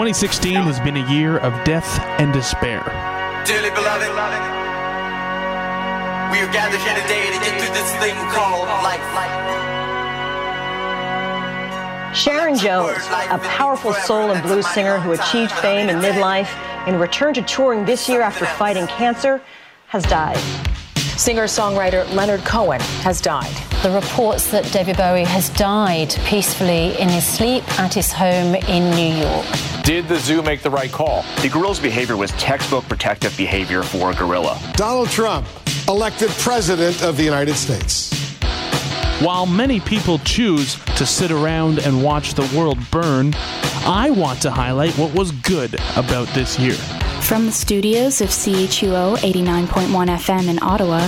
2016 has been a year of death and despair. Dearly beloved, we are gathered here today to get through this thing called life. Sharon Jones, a powerful soul and blues singer who achieved fame in midlife and returned to touring this year after fighting cancer, has died. Singer-songwriter Leonard Cohen has died. The reports that David Bowie has died peacefully in his sleep at his home in New York. Did the zoo make the right call? The gorilla's behavior was textbook protective behavior for a gorilla. Donald Trump, elected president of the United States. While many people choose to sit around and watch the world burn, I want to highlight what was good about this year. From the studios of CHUO 89.1 FM in Ottawa,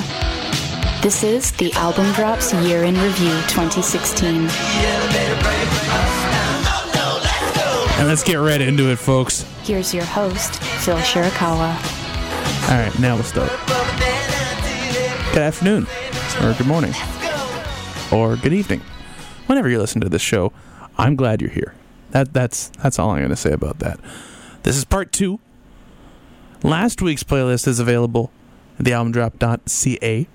this is the Album Drops Year in Review 2016. And let's get right into it, folks. Here's your host, Phil Shirakawa. All right, now we'll start. Good afternoon, or good morning, or good evening. Whenever you listen to this show, I'm glad you're here. That that's that's all I'm going to say about that. This is part two. Last week's playlist is available at thealbumdrop.ca,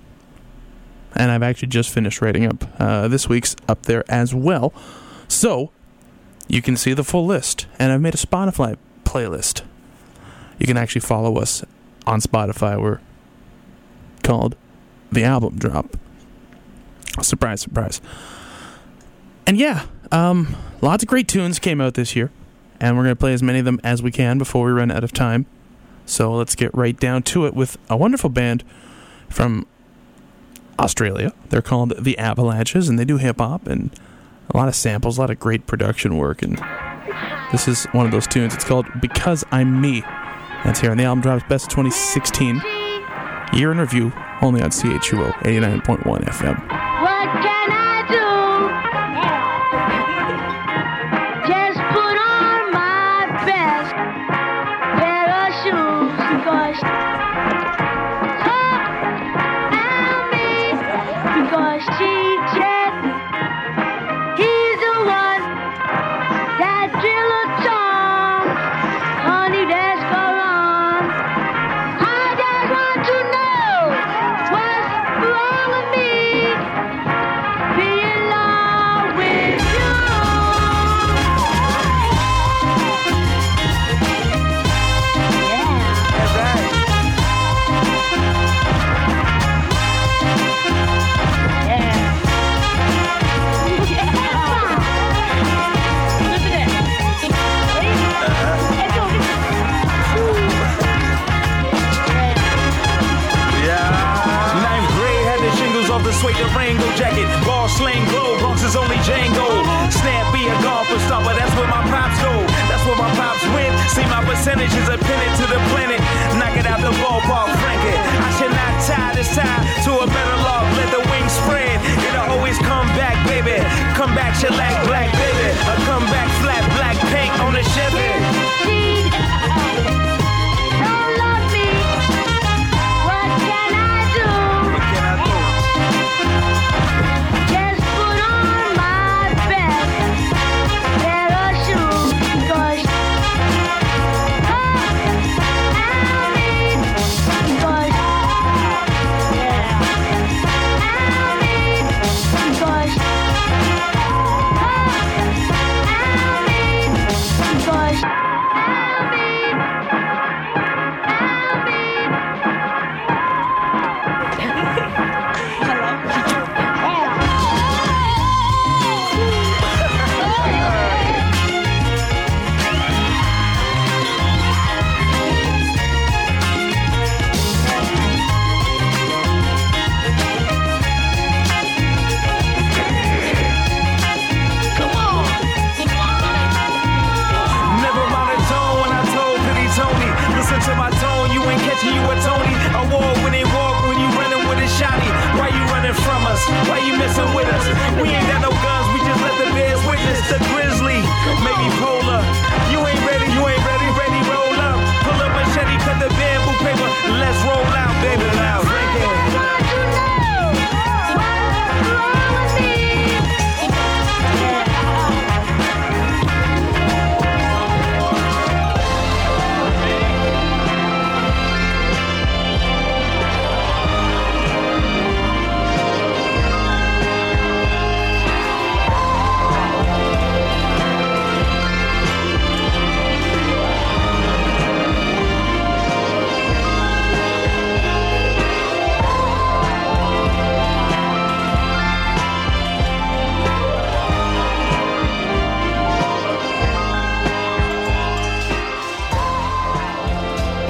and I've actually just finished writing up uh, this week's up there as well. So you can see the full list. And I've made a Spotify playlist. You can actually follow us on Spotify. We're called The Album Drop. Surprise, surprise. And yeah, um, lots of great tunes came out this year. And we're going to play as many of them as we can before we run out of time. So let's get right down to it with a wonderful band from Australia. They're called The Avalanches, and they do hip hop and a lot of samples, a lot of great production work, and this is one of those tunes. It's called Because I'm Me. That's here on the album drops Best 2016 Year in Review, only on CHUO 89.1 FM. Percentages are pinned to the planet. Knock it out the ballpark, frank it. I should not tie this tie to a better love. Let the wings spread. It'll always come back, baby. Come back, shellac black, baby. A come back flat black paint on the Chevy.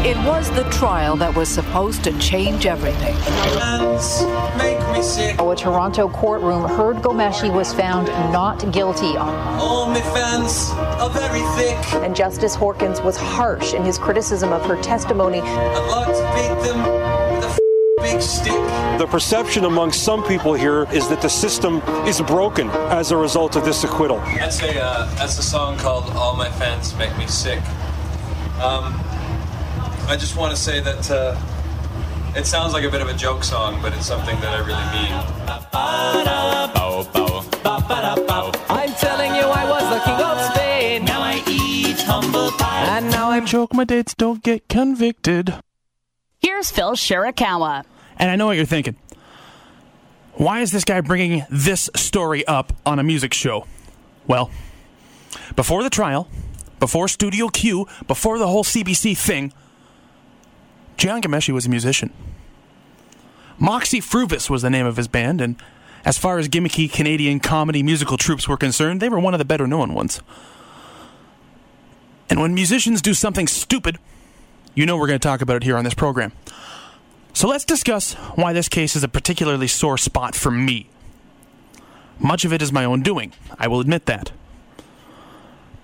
It was the trial that was supposed to change everything. A Toronto courtroom heard Ghomeshi was found not guilty on. All my fans are very thick. And Justice Horkins was harsh in his criticism of her testimony. I'd like to beat them with a f- big stick. The perception among some people here is that the system is broken as a result of this acquittal. That's a uh, that's a song called "All My Fans Make Me Sick." Um, I just want to say that uh, it sounds like a bit of a joke song, but it's something that I really mean. I'm telling you, I was the king of Spain. Now I eat humble pie. And now I'm. Joke my dates don't get convicted. Here's Phil Shirakawa. And I know what you're thinking. Why is this guy bringing this story up on a music show? Well, before the trial, before Studio Q, before the whole CBC thing, Jian Ghomeshi was a musician. Moxy Früvous was the name of his band, and as far as gimmicky Canadian comedy musical troupes were concerned, they were one of the better known ones. And when musicians do something stupid, you know we're going to talk about it here on this program. So let's discuss why this case is a particularly sore spot for me. Much of it is my own doing, I will admit that.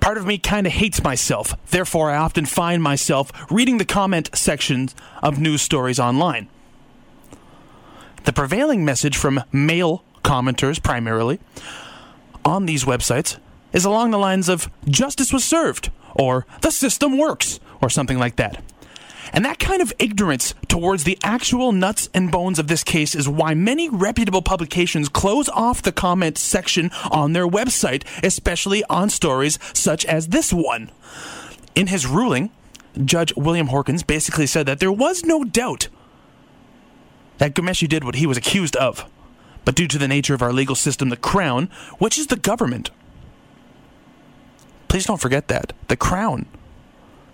Part of me kind of hates myself, therefore, I often find myself reading the comment sections of news stories online. The prevailing message from male commenters, primarily, on these websites is along the lines of justice was served, or the system works, or something like that. And that kind of ignorance towards the actual nuts and bones of this case is why many reputable publications close off the comment section on their website, especially on stories such as this one. In his ruling, Judge William Horkins basically said that there was no doubt that Ghomeshi did what he was accused of. But due to the nature of our legal system, the Crown, which is the government, please don't forget that. The Crown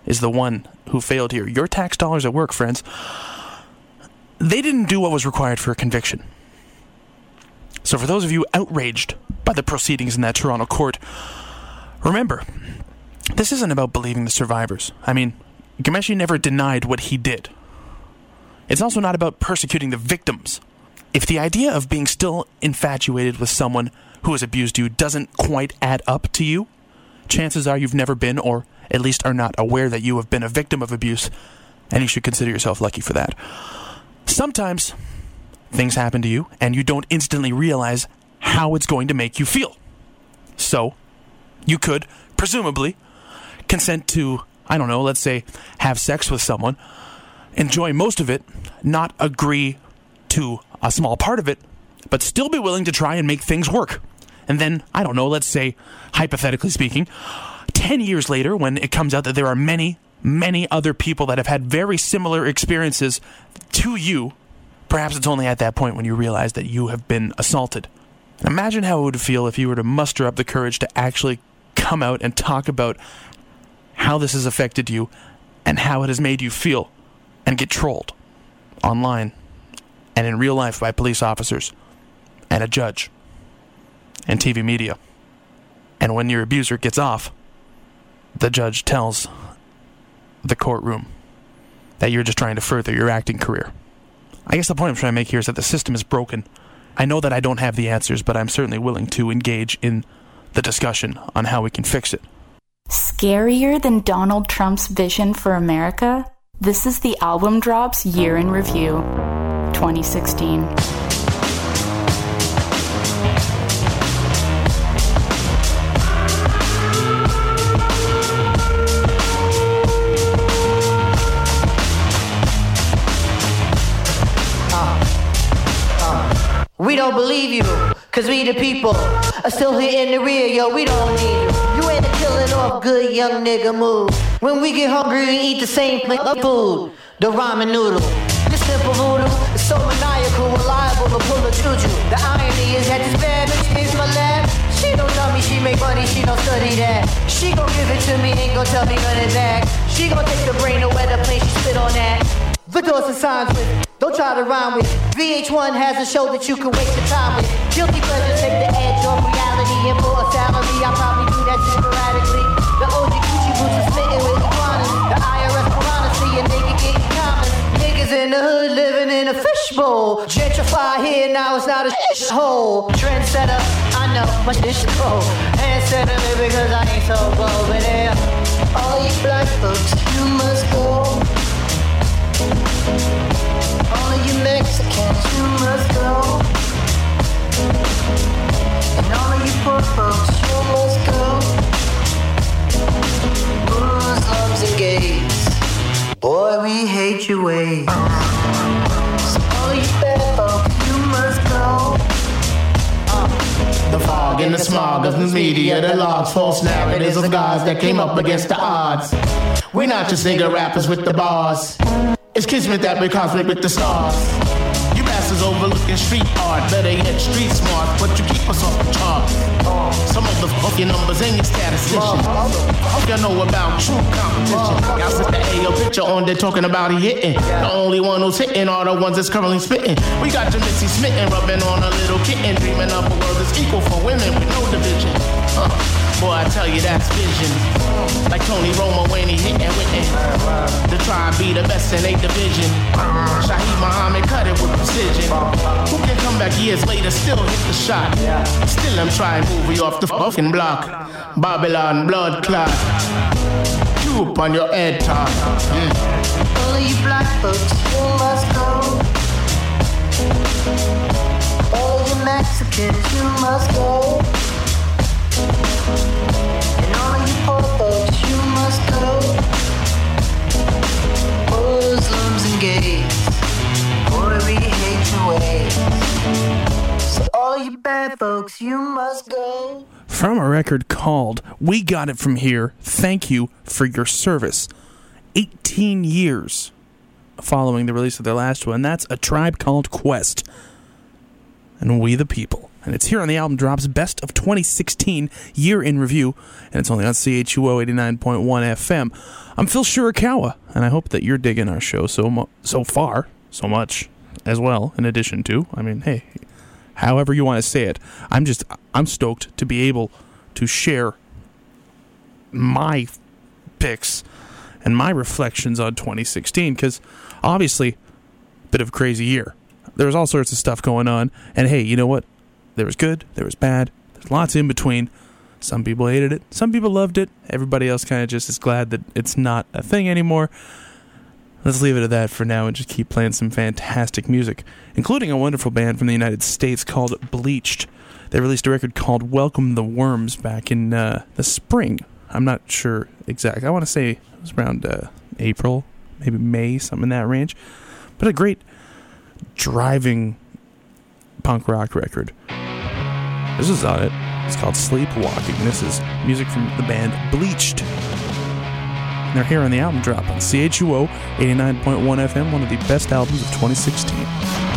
is the one who failed here. Your tax dollars at work, friends. They didn't do what was required for a conviction. So, for those of you outraged by the proceedings in that Toronto court, remember, this isn't about believing the survivors. I mean, Ghomeshi never denied what he did. It's also not about persecuting the victims. If the idea of being still infatuated with someone who has abused you doesn't quite add up to you, chances are you've never been, or at least are not aware that you have been a victim of abuse, and you should consider yourself lucky for that. Sometimes things happen to you, and you don't instantly realize how it's going to make you feel. So, you could, presumably, consent to, I don't know, let's say, have sex with someone, enjoy most of it, not agree to a small part of it, but still be willing to try and make things work. And then, I don't know, let's say, hypothetically speaking, 10 years later, when it comes out that there are many, many other people that have had very similar experiences to you, perhaps it's only at that point when you realize that you have been assaulted. Imagine how it would feel if you were to muster up the courage to actually come out and talk about how this has affected you and how it has made you feel and get trolled online and in real life by police officers and a judge and TV media. And when your abuser gets off, the judge tells the courtroom that you're just trying to further your acting career. I guess the point I'm trying to make here is that the system is broken. I know that I don't have the answers, but I'm certainly willing to engage in the discussion on how we can fix it. Scarier than Donald Trump's vision for America? This is the album drops year in review 2016. We don't believe you, cause we the people are still here in the rear, yo, we don't need you. You ain't a killing off good young nigga move. When we get hungry, we eat the same plate of food, the ramen noodle. This simple voodoo is so maniacal, reliable to pull a juju. The irony is that this bad bitch is my lab. She don't tell me she make money, she don't study that. She gon' give it to me, ain't gon' tell me none of that. She gon' take the brain away the plane, she spit on that. The doors and signs with, don't try to rhyme with VH1 has a show that you can waste your time with. Guilty pleasure take the edge off reality and for a salary I probably do that sporadically. The OG Gucci boots are smitten with iguanas. The IRS piranha see a nigga getting common. Niggas in the hood living in a fishbowl. Gentrify here now it's not a shithole. Trendsetter, I know my dish is cold. up because I ain't so bold. But yeah, all you black folks, you must go. Mexicans, you must go. And all of you poor folks, you must go. Muslims and gays, boy, we hate your ways. So all you bad folks, you must go. The fog and the smog of the media, the logs, false narratives of guys that came up against the odds. We're not just nigga rappers with the bars. It's kismet that we're cosmic with the stars. You bastards overlooking street art, better yet street smart, but you keep us off the charts. Some of the fucking numbers ain't your statisticians. Hope you know about true competition. Y'all sit the AO picture on there talking about he hitting. The only one who's hitting are the ones that's currently spitting. We got your Missy smitten, rubbing on a little kitten, dreaming of a world that's equal for women with no division. Uh, boy, I tell you that's vision. Like Tony Romo when he hitting with it. To try and be the best in a division. Shaheed Muhammad cut it with precision. Who can come back years later, still hit the shot? Still I'm trying to move you off the fucking block. Babylon blood clot. You up on your head top. Mm. All of you black folks, you must go. All of you Mexicans, you must go. From a record called We Got It From Here, Thank You for Your Service. 18 years following the release of their last one. That's A Tribe Called Quest. And We the People. And it's here on the album drops Best of 2016 Year in Review. And it's only on CHUO 89.1 FM. I'm Phil Shirakawa, and I hope that you're digging our show so, so far, so much as well, in addition to. I mean, hey, however you want to say it. I'm just I'm stoked to be able to share my picks and my reflections on 2016 because obviously bit of a crazy year. There's all sorts of stuff going on, and hey, you know what? There was good, there was bad, there's lots in between. Some people hated it, some people loved it. Everybody else kind of just is glad that it's not a thing anymore. Let's leave it at that for now and just keep playing some fantastic music, including a wonderful band from the United States called Bleached. They released a record called Welcome the Worms back in uh, the spring. I'm not sure exactly. I want to say it was around uh, April, maybe May, something in that range. But a great driving punk rock record. This is on it. It's called Sleepwalking. This is music from the band Bleached. They're here on the album drop on CHUO 89.1 FM, one of the best albums of 2016.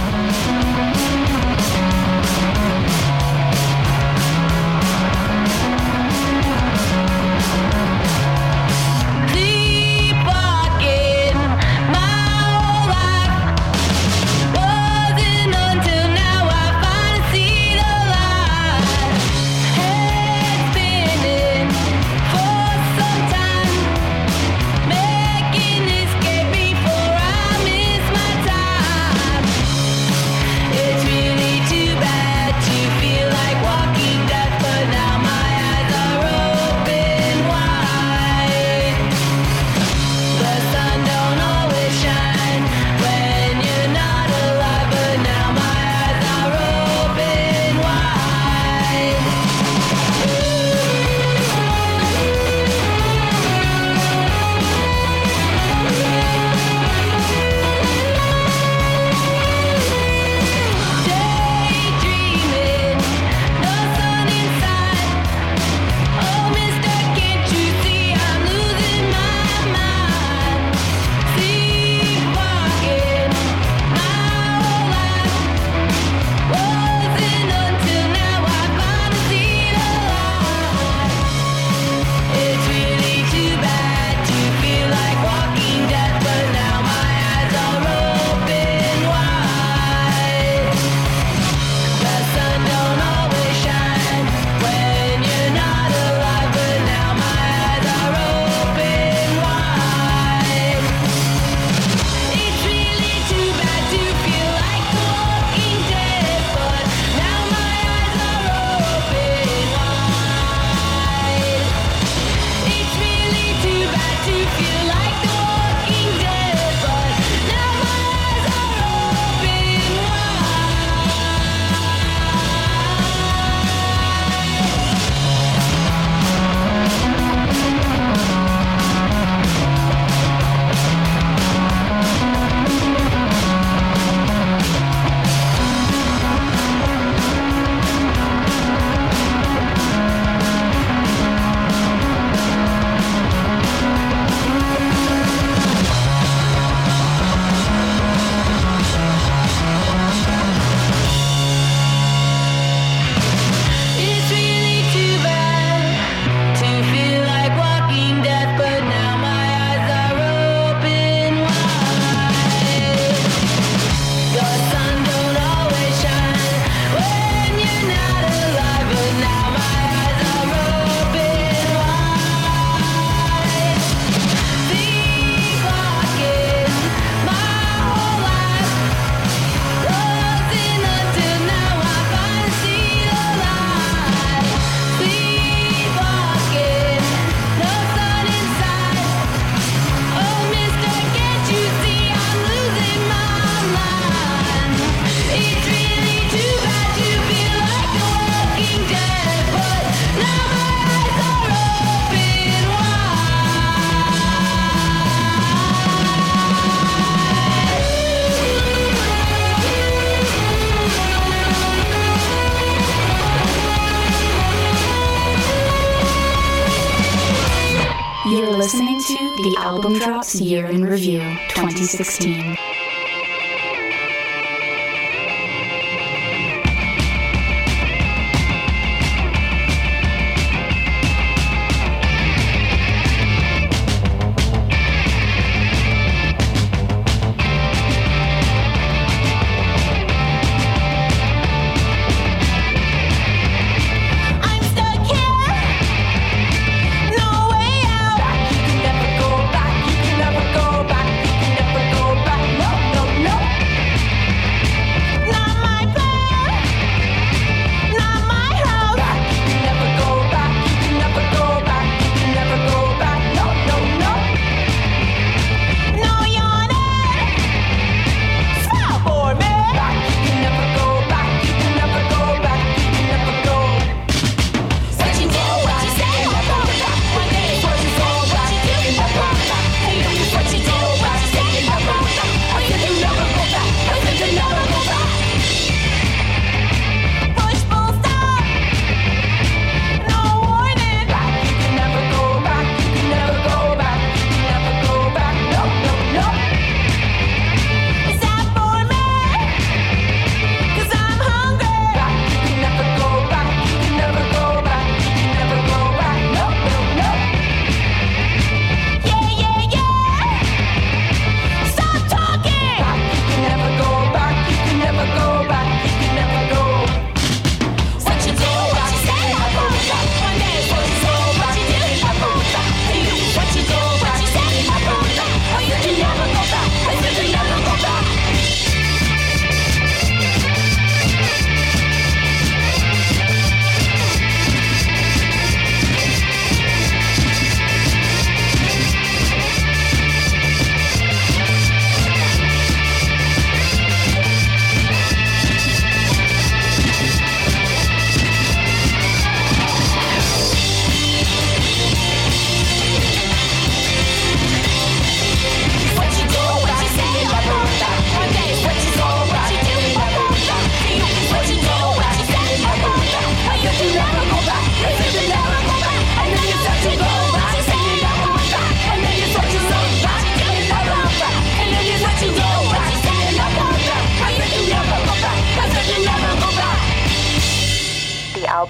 2016.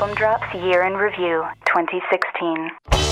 Album Drops Year in Review 2016.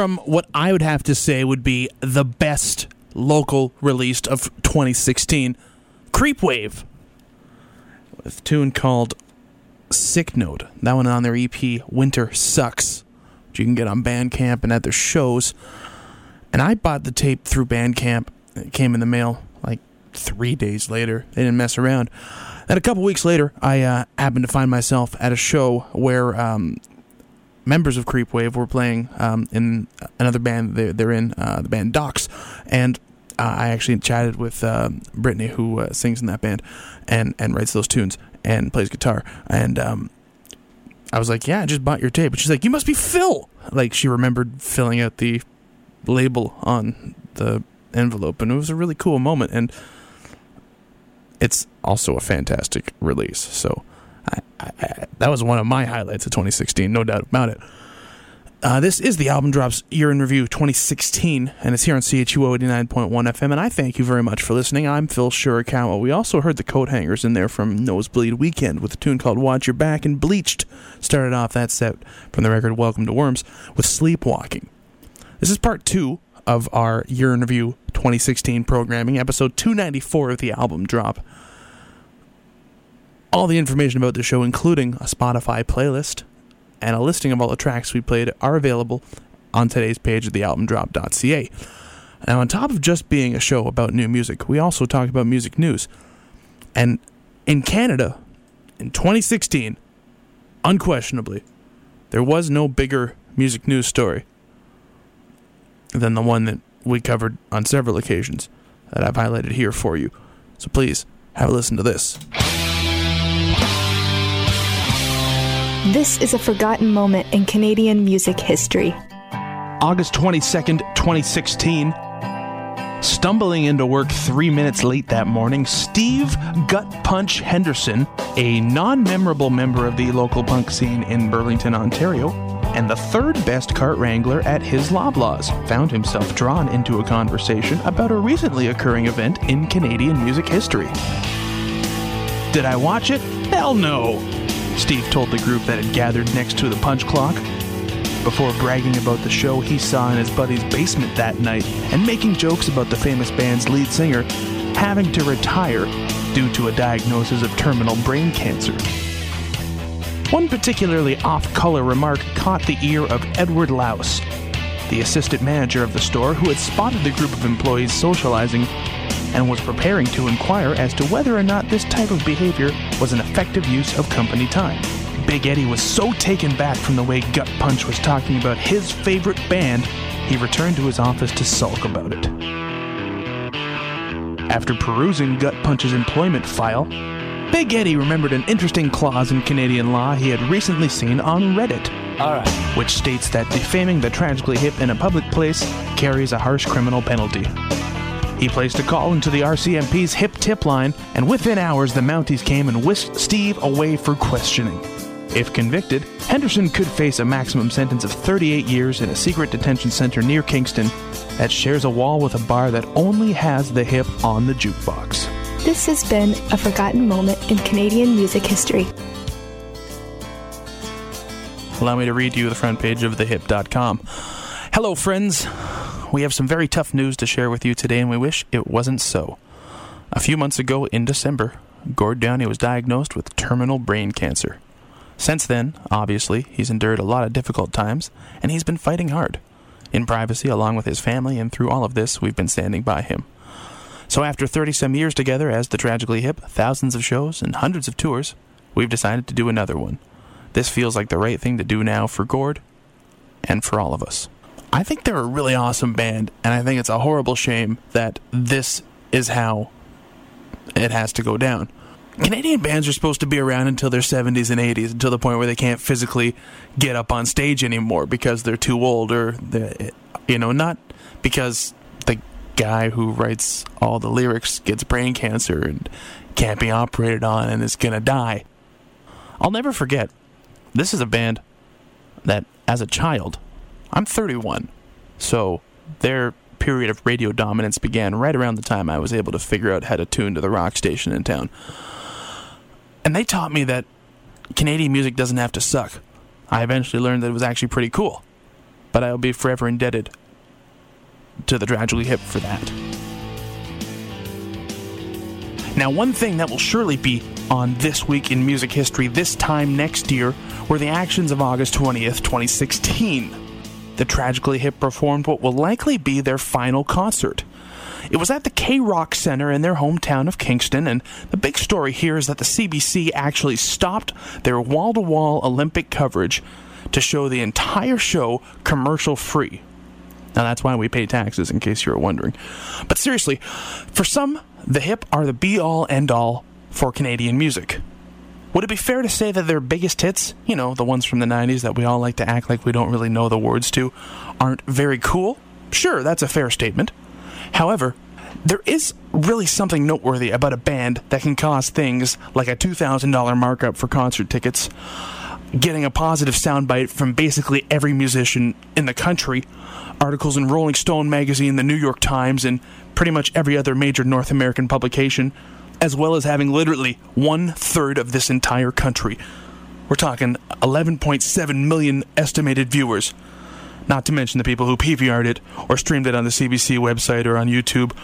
From what I would have to say would be the best local released of 2016, Creepwave, with tune called Sick Note. That one on their EP Winter Sucks, which you can get on Bandcamp and at their shows. And I bought the tape through Bandcamp. It came in the mail like three days later. They didn't mess around. And a couple weeks later, I uh, happened to find myself at a show where um, members of Creepwave were playing um, in another band they're, they're in, uh, the band Docs. And uh, I actually chatted with uh, Brittany, who uh, sings in that band and, and writes those tunes and plays guitar. And um, I was like, Yeah, I just bought your tape. And she's like, You must be Phil. Like, she remembered filling out the label on the envelope. And it was a really cool moment. And it's also a fantastic release. So I, I, that was one of my highlights of 2016, no doubt about it. Uh, this is the album drops year in review 2016, and it's here on CHUO 89.1 FM. And I thank you very much for listening. I'm Phil Shirakawa. We also heard the Coathangers in there from Nosebleed Weekend with a tune called Watch Your Back and Bleached. Started off that set from the record Welcome to Worms with Sleepwalking. This is part two of our year in review 2016 programming, episode 294 of the album drop. All the information about the show, including a Spotify playlist and a listing of all the tracks we played, are available on today's page at thealbumdrop.ca. Now, on top of just being a show about new music, we also talk about music news. And in Canada, in 2016, unquestionably, there was no bigger music news story than the one that we covered on several occasions that I've highlighted here for you. So please have a listen to this. This is a forgotten moment in Canadian music history. August 22nd, 2016. Stumbling into work three minutes late that morning, Steve Gut Punch Henderson, a non memorable member of the local punk scene in Burlington, Ontario, and the third best cart wrangler at his Loblaws, found himself drawn into a conversation about a recently occurring event in Canadian music history. Did I watch it? Hell no! Steve told the group that had gathered next to the punch clock. Before bragging about the show he saw in his buddy's basement that night and making jokes about the famous band's lead singer having to retire due to a diagnosis of terminal brain cancer. One particularly off color remark caught the ear of Edward Louse, the assistant manager of the store who had spotted the group of employees socializing and was preparing to inquire as to whether or not this type of behavior was an effective use of company time. Big Eddie was so taken back from the way Gut Punch was talking about his favorite band, he returned to his office to sulk about it. After perusing Gut Punch's employment file, Big Eddie remembered an interesting clause in Canadian law he had recently seen on Reddit, which states that defaming the tragically hip in a public place carries a harsh criminal penalty. He placed a call into the RCMP's hip tip line, and within hours the Mounties came and whisked Steve away for questioning. If convicted, Henderson could face a maximum sentence of 38 years in a secret detention center near Kingston that shares a wall with a bar that only has the hip on the jukebox. This has been a forgotten moment in Canadian music history. Allow me to read you the front page of thehip.com. Hello, friends. We have some very tough news to share with you today, and we wish it wasn't so. A few months ago, in December, Gord Downie was diagnosed with terminal brain cancer. Since then, obviously, he's endured a lot of difficult times, and he's been fighting hard. In privacy, along with his family, and through all of this, we've been standing by him. So, after 30 some years together as the Tragically Hip, thousands of shows, and hundreds of tours, we've decided to do another one. This feels like the right thing to do now for Gord and for all of us. I think they're a really awesome band, and I think it's a horrible shame that this is how it has to go down. Canadian bands are supposed to be around until their 70s and 80s, until the point where they can't physically get up on stage anymore because they're too old, or, you know, not because the guy who writes all the lyrics gets brain cancer and can't be operated on and is going to die. I'll never forget, this is a band that, as a child, I'm 31, so their period of radio dominance began right around the time I was able to figure out how to tune to the rock station in town. And they taught me that Canadian music doesn't have to suck. I eventually learned that it was actually pretty cool. but I'll be forever indebted to the Tragically Hip for that. Now, one thing that will surely be on This Week in Music History this time next year were the actions of August 20th, 2016. The Tragically Hip performed what will likely be their final concert. It was at the K Rock Center in their hometown of Kingston, and the big story here is that the CBC actually stopped their wall to wall Olympic coverage to show the entire show commercial free. Now, that's why we pay taxes, in case you were wondering. But seriously, for some, the hip are the be all end all for Canadian music. Would it be fair to say that their biggest hits, you know, the ones from the 90s that we all like to act like we don't really know the words to, aren't very cool? Sure, that's a fair statement. However, there is really something noteworthy about a band that can cost things like a $2,000 markup for concert tickets, getting a positive soundbite from basically every musician in the country, articles in Rolling Stone magazine, the New York Times, and pretty much every other major North American publication, as well as having literally one third of this entire country. We're talking 11.7 million estimated viewers. Not to mention the people who PVR'd it or streamed it on the CBC website or on YouTube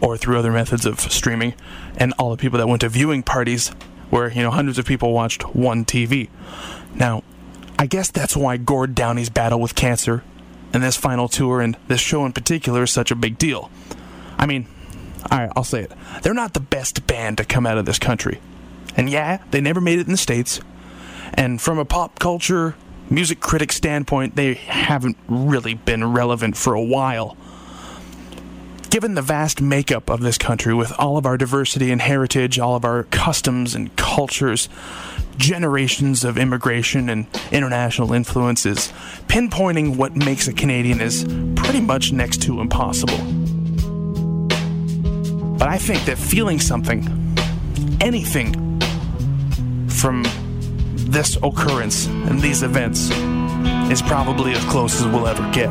or through other methods of streaming, and all the people that went to viewing parties where, you know, hundreds of people watched one TV. Now, I guess that's why Gord Downie's battle with cancer and this final tour and this show in particular is such a big deal. I mean, alright, I'll say it. They're not the best band to come out of this country. And yeah, they never made it in the States. And from a pop culture, music critic standpoint, they haven't really been relevant for a while. Given the vast makeup of this country, with all of our diversity and heritage, all of our customs and cultures, generations of immigration and international influences, pinpointing what makes a Canadian is pretty much next to impossible. But I think that feeling something, anything, from this occurrence and these events is probably as close as we'll ever get.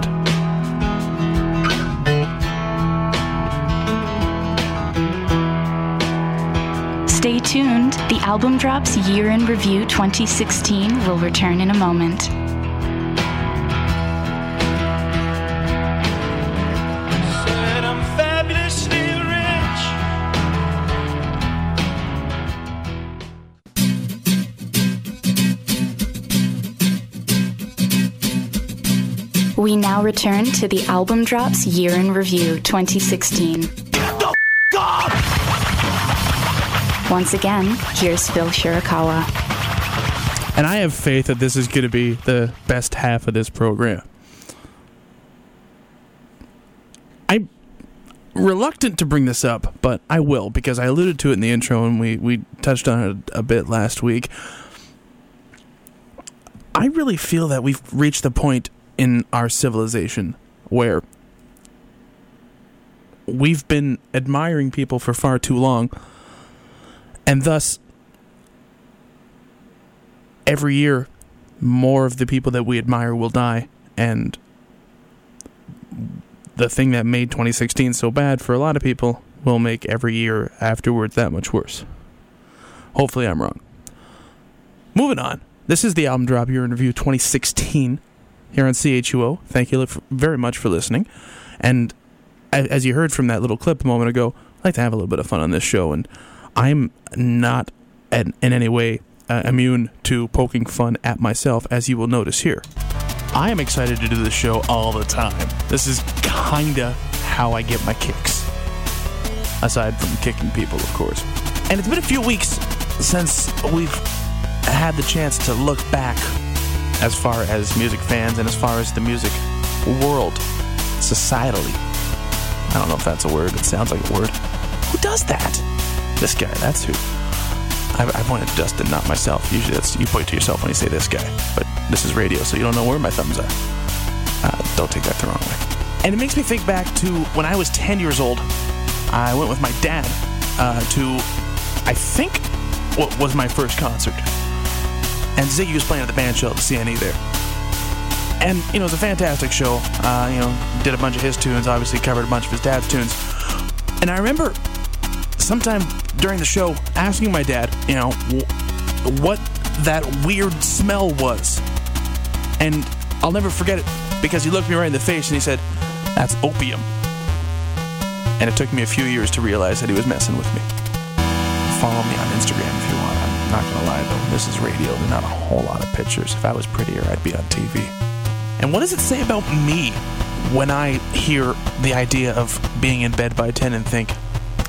Stay tuned. The album drops year in review 2016 will return in a moment. We now return to the album drops year in review 2016. Once again, here's Phil Shirakawa. And I have faith that this is going to be the best half of this program. I'm reluctant to bring this up, but I will because I alluded to it in the intro and we, we touched on it a bit last week. I really feel that we've reached the point in our civilization where we've been admiring people for far too long, and thus, every year, more of the people that we admire will die, and the thing that made 2016 so bad for a lot of people will make every year afterwards that much worse. Hopefully, I'm wrong. Moving on. This is the album drop year in review 2016 here on CHUO. Thank you very much for listening. And as you heard from that little clip a moment ago, I like to have a little bit of fun on this show, and I'm not in, any way uh, immune to poking fun at myself, as you will notice here. I am excited to do this show all the time. This is kinda how I get my kicks. Aside from kicking people, of course. And it's been a few weeks since we've had the chance to look back as far as music fans and as far as the music world, societally. I don't know if that's a word. It sounds like a word. Who does that? This guy. That's who. I, I pointed to Dustin, not myself. Usually that's you point to yourself when you say this guy. But this is radio, so you don't know where my thumbs are. Uh, don't take that the wrong way. And it makes me think back to when I was 10 years old. I went with my dad uh, to, I think, what was my first concert. And Ziggy was playing at the bandshell at the CNE there. And, you know, it was a fantastic show. Uh, you know, did a bunch of his tunes, obviously covered a bunch of his dad's tunes. And I remember sometime during the show asking my dad, you know, what that weird smell was. And I'll never forget it. because he looked me right in the face and he said, That's opium. And it took me a few years to realize that he was messing with me. Follow me on Instagram if you not gonna lie though, this is radio. There's not a whole lot of pictures. If I was prettier, I'd be on TV. And what does it say about me when I hear the idea of being in bed by 10 and think,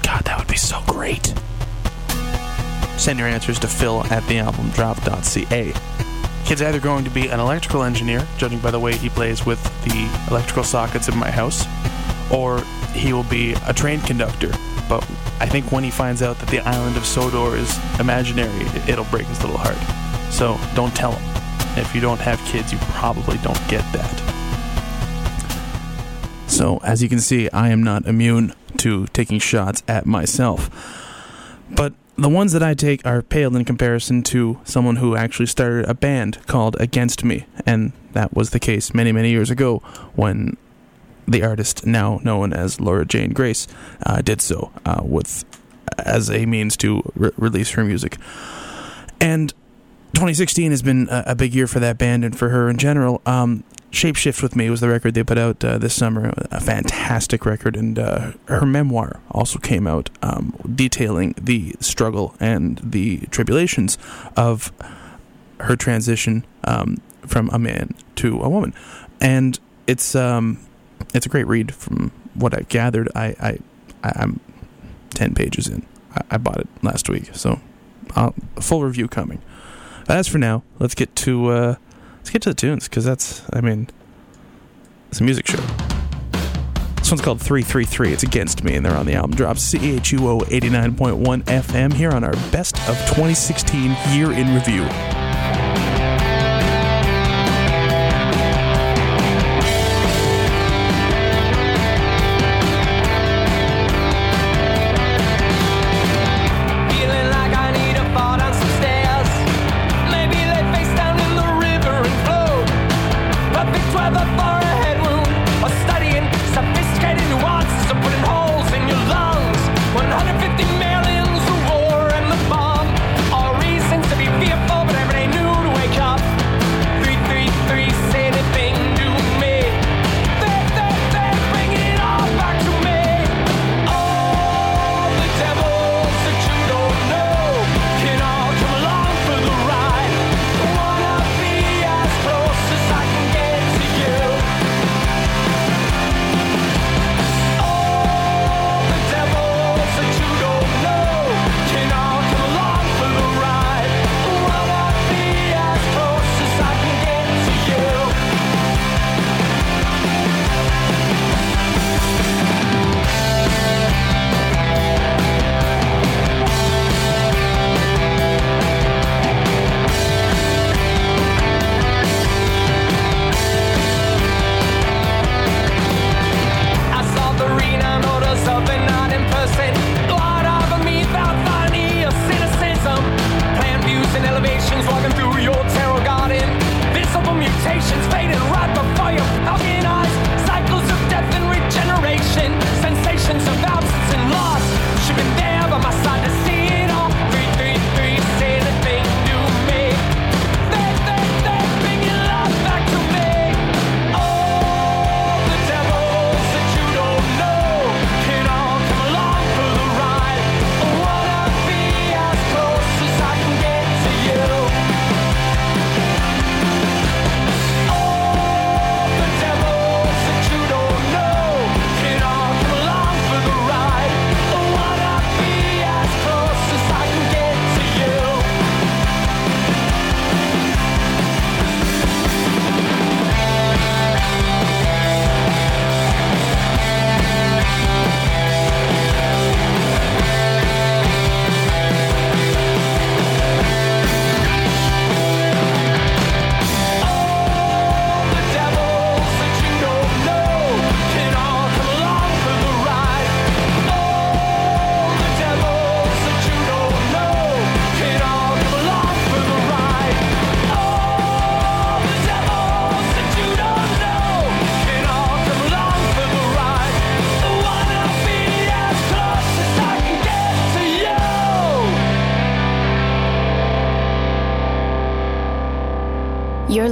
God, that would be so great? Send your answers to phil at thealbumdrop.ca. Kid's either going to be an electrical engineer, judging by the way he plays with the electrical sockets in my house, or he will be a train conductor. But I think when he finds out that the island of Sodor is imaginary, it'll break his little heart. So don't tell him. If you don't have kids, you probably don't get that. So, as you can see, I am not immune to taking shots at myself. But the ones that I take are pale in comparison to someone who actually started a band called Against Me, and that was the case many, many years ago when the artist now known as Laura Jane Grace uh, did so uh, with as a means to re- release her music. And 2016 has been a, a, big year for that band and for her in general. Um, Shapeshift with Me was the record they put out uh, this summer, a fantastic record, and uh, her memoir also came out um, detailing the struggle and the tribulations of her transition um, from a man to a woman. And it's um, it's a great read from what I've gathered. I, I, I am ten pages in. I, I bought it last week, so uh, a full review coming. As for now, let's get to uh, let's get to the tunes because that's I mean it's a music show. This one's called 333. It's Against Me, and they're on the album drop CHUO 89.1 FM here on our Best of 2016 Year in Review.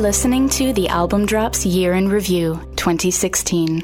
listening to the Album Drops Year in Review 2016.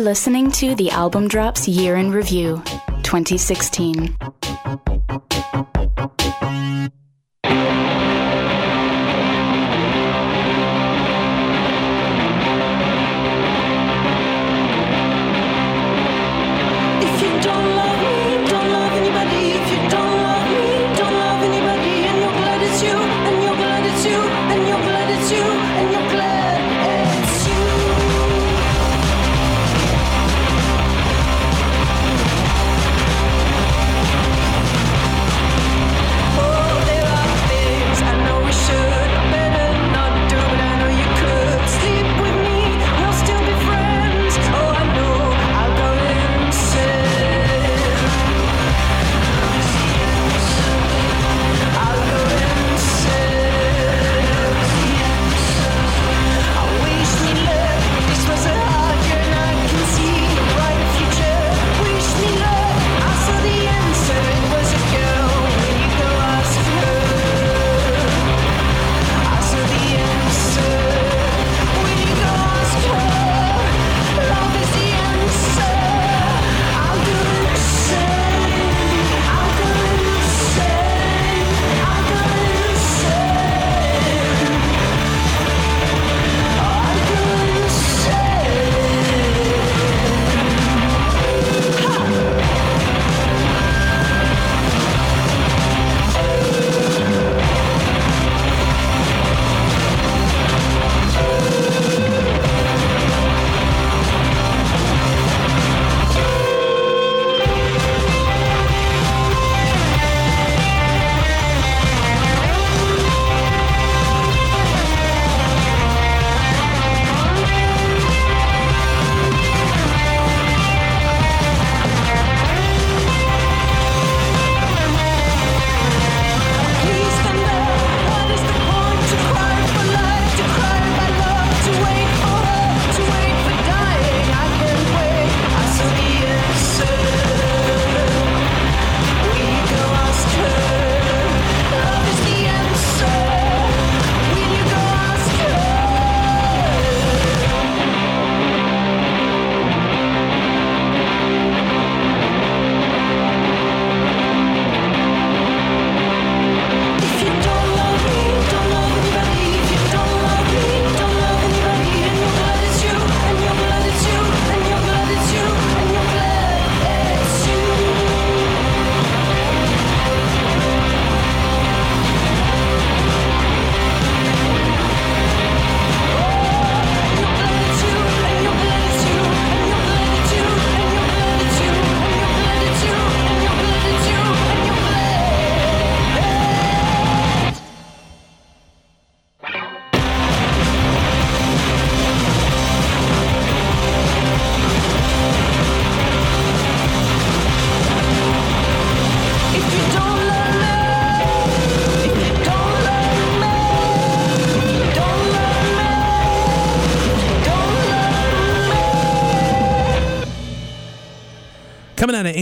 listening to the Album Drops Year in Review 2016.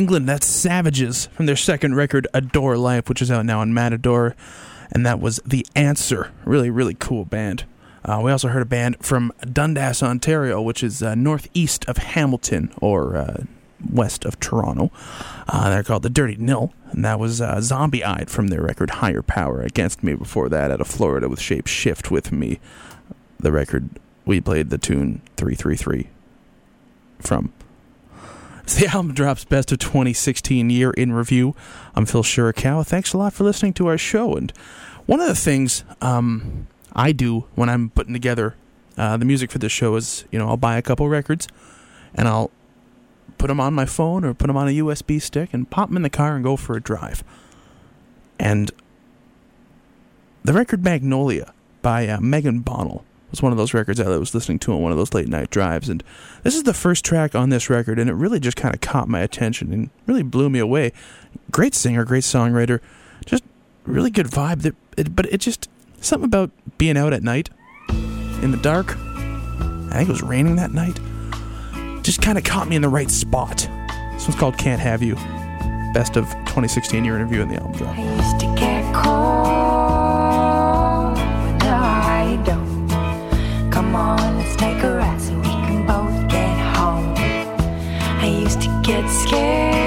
England. That's Savages from their second record, Adore Life, which is out now on Matador. And that was The Answer. Really, really cool band. Uh, we also heard a band from Dundas, Ontario, which is uh, northeast of Hamilton or uh, west of Toronto. Uh, they're called The Dirty Nil. And that was uh, Zombie Eyed from their record Higher Power Against Me before that out of Florida with Shape Shift with Me. The record we played the tune 333 from. The album drops best of 2016 year in review. I'm Phil Shirakawa. Thanks a lot for listening to our show. And one of the things um, I do when I'm putting together uh, the music for this show is, you know, I'll buy a couple records and I'll put them on my phone or put them on a USB stick and pop them in the car and go for a drive. And the record Magnolia by uh, Megan Bonnell was one of those records I was listening to on one of those late night drives. And this is the first track on this record, and it really just kind of caught my attention and really blew me away. Great singer, great songwriter, just really good vibe. That, it, but it just something about being out at night in the dark. I think it was raining that night. Just kind of caught me in the right spot. This one's called "Can't Have You." Best of 2016 year interview in the album drop. Scared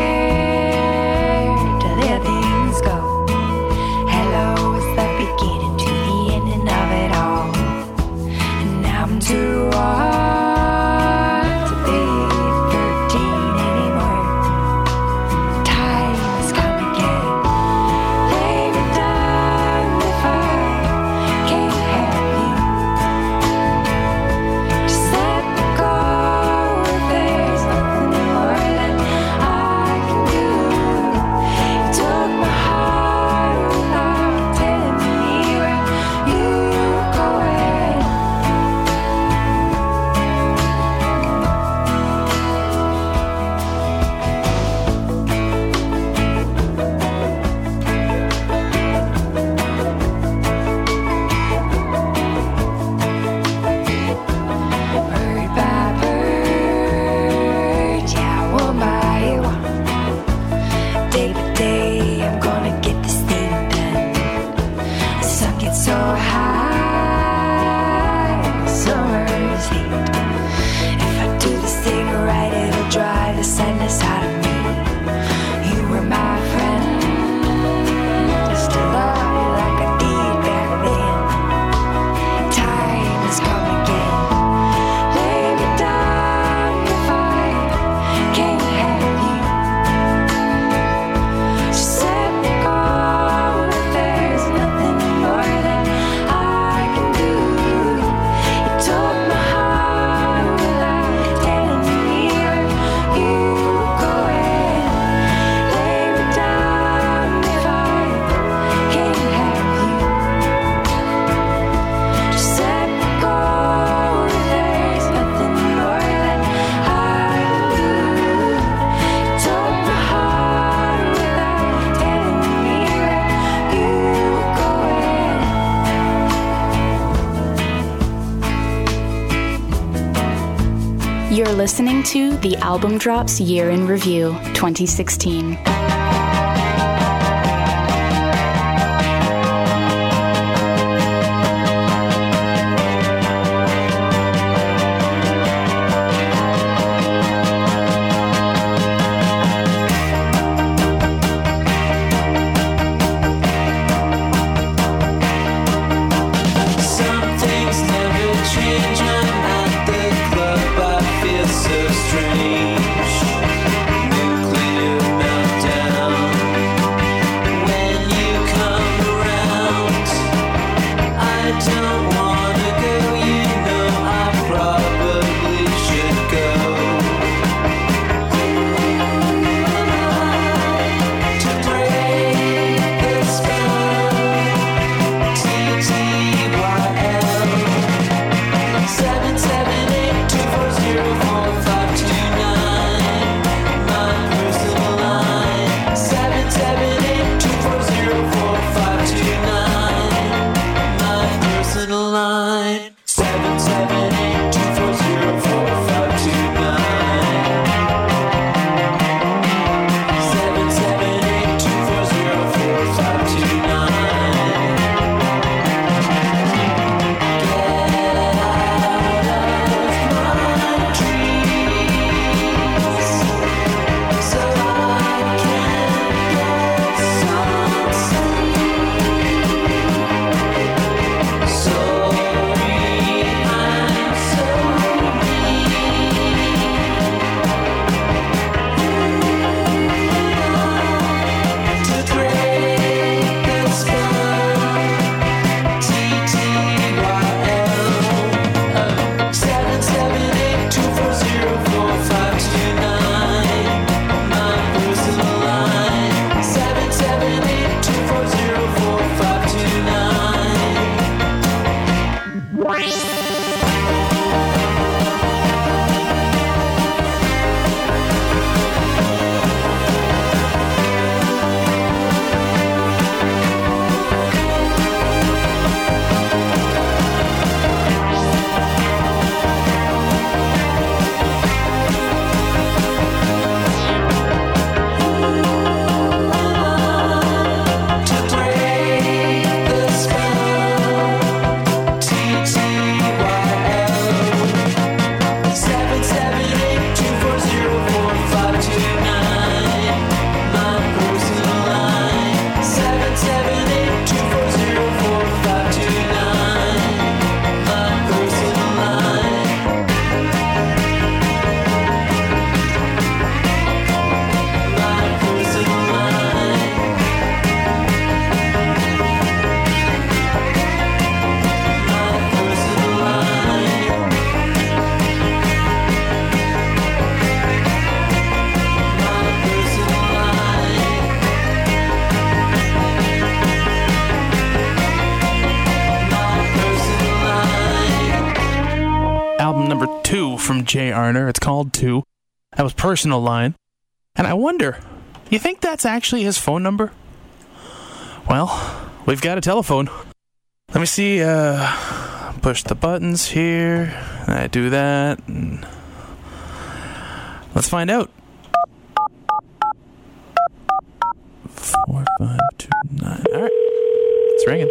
Album Drops Year in Review 2016. It's called Two. That was personal line. And I wonder, you think that's actually his phone number? Well, we've got a telephone. Let me see, uh, push the buttons here. I do that. And let's find out. Four, five, two, nine. All right. It's ringing.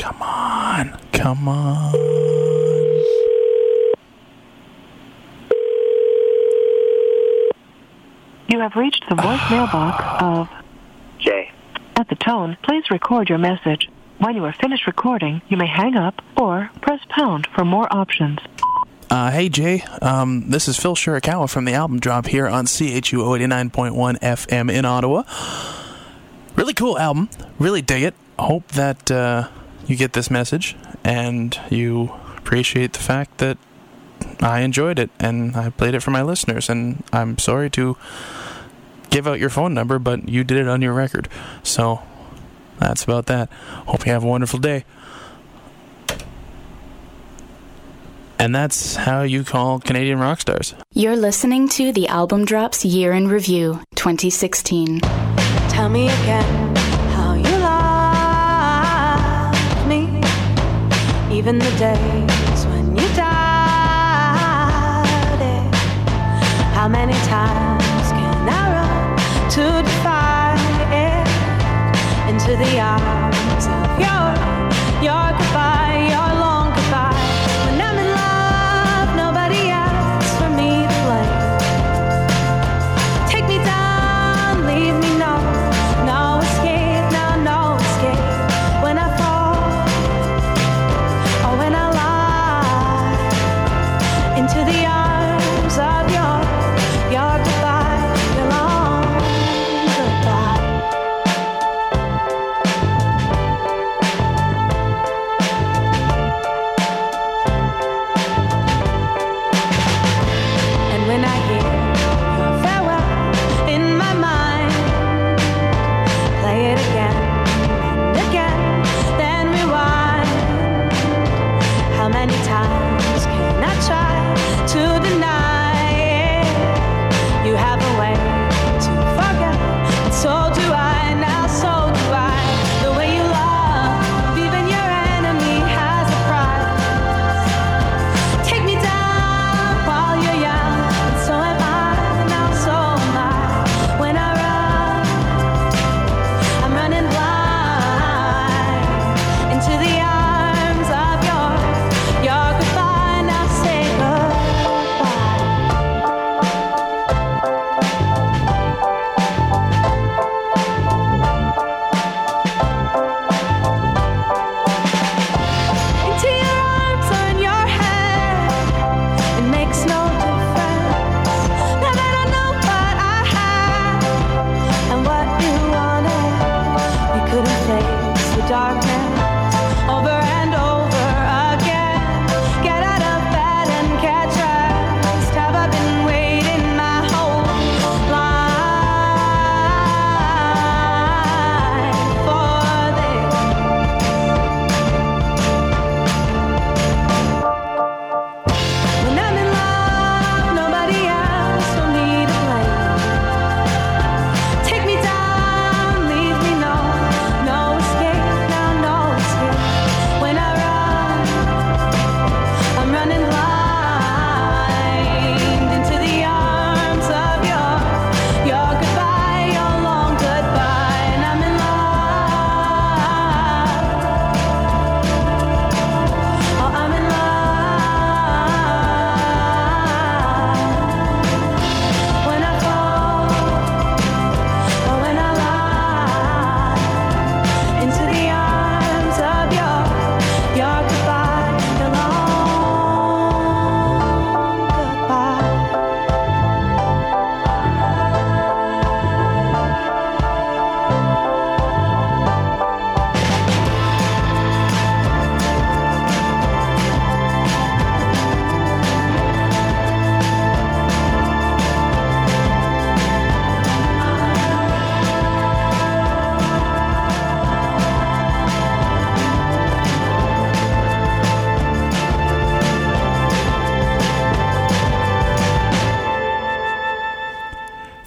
Come on. Come on. You have reached the voicemail box of Jay. At the tone, please record your message. When you are finished recording, you may hang up or press pound for more options. Uh, hey Jay, um, this is Phil Shirakawa from the album drop here on CHU 89.1 FM in Ottawa. Really cool album, really dig it. Hope that uh, you get this message and you appreciate the fact that I enjoyed it and I played it for my listeners. And I'm sorry to give out your phone number, but you did it on your record. So that's about that. Hope you have a wonderful day. And that's how you call Canadian rock stars. You're listening to the Album Drops Year in Review 2016. Tell me again Even the days when you doubted. How many times can I run to defy it? Into the arms of your, your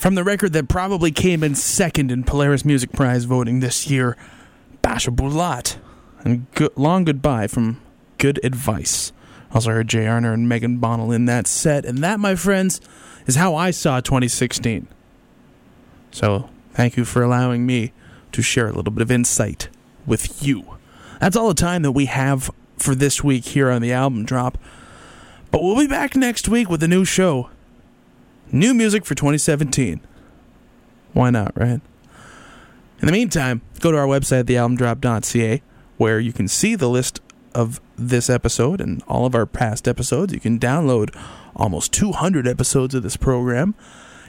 From the record that probably came in second in Polaris Music Prize voting this year, Basia Bulat. And good, long goodbye from Good Advice. Also heard Jay Arner and Megan Bonnell in that set. And that, my friends, is how I saw 2016. So thank you for allowing me to share a little bit of insight with you. That's all the time that we have for this week here on the album drop. But we'll be back next week with a new show. New music for 2017. Why not, right? In the meantime, go to our website, thealbumdrop.ca, where you can see the list of this episode and all of our past episodes. You can download almost 200 episodes of this program.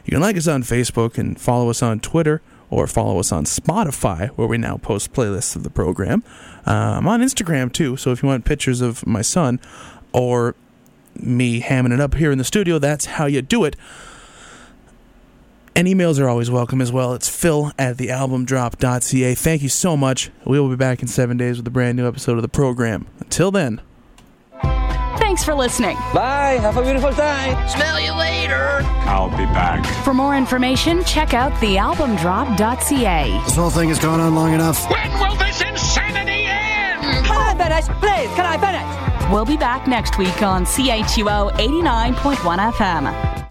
You can like us on Facebook and follow us on Twitter or follow us on Spotify, where we now post playlists of the program. Uh, I'm on Instagram too, so if you want pictures of my son or me hamming it up here in the studio, that's how you do it. And emails are always welcome as well. It's phil at thealbumdrop.ca. Thank you so much. We will be back in seven days with a brand new episode of the program. Until then. Thanks for listening. Bye. Have a beautiful time. Smell you later. I'll be back. For more information, check out thealbumdrop.ca. This whole thing has gone on long enough. When will this insanity end? Can I finish? Please, can I finish? We'll be back next week on CHUO 89.1 FM.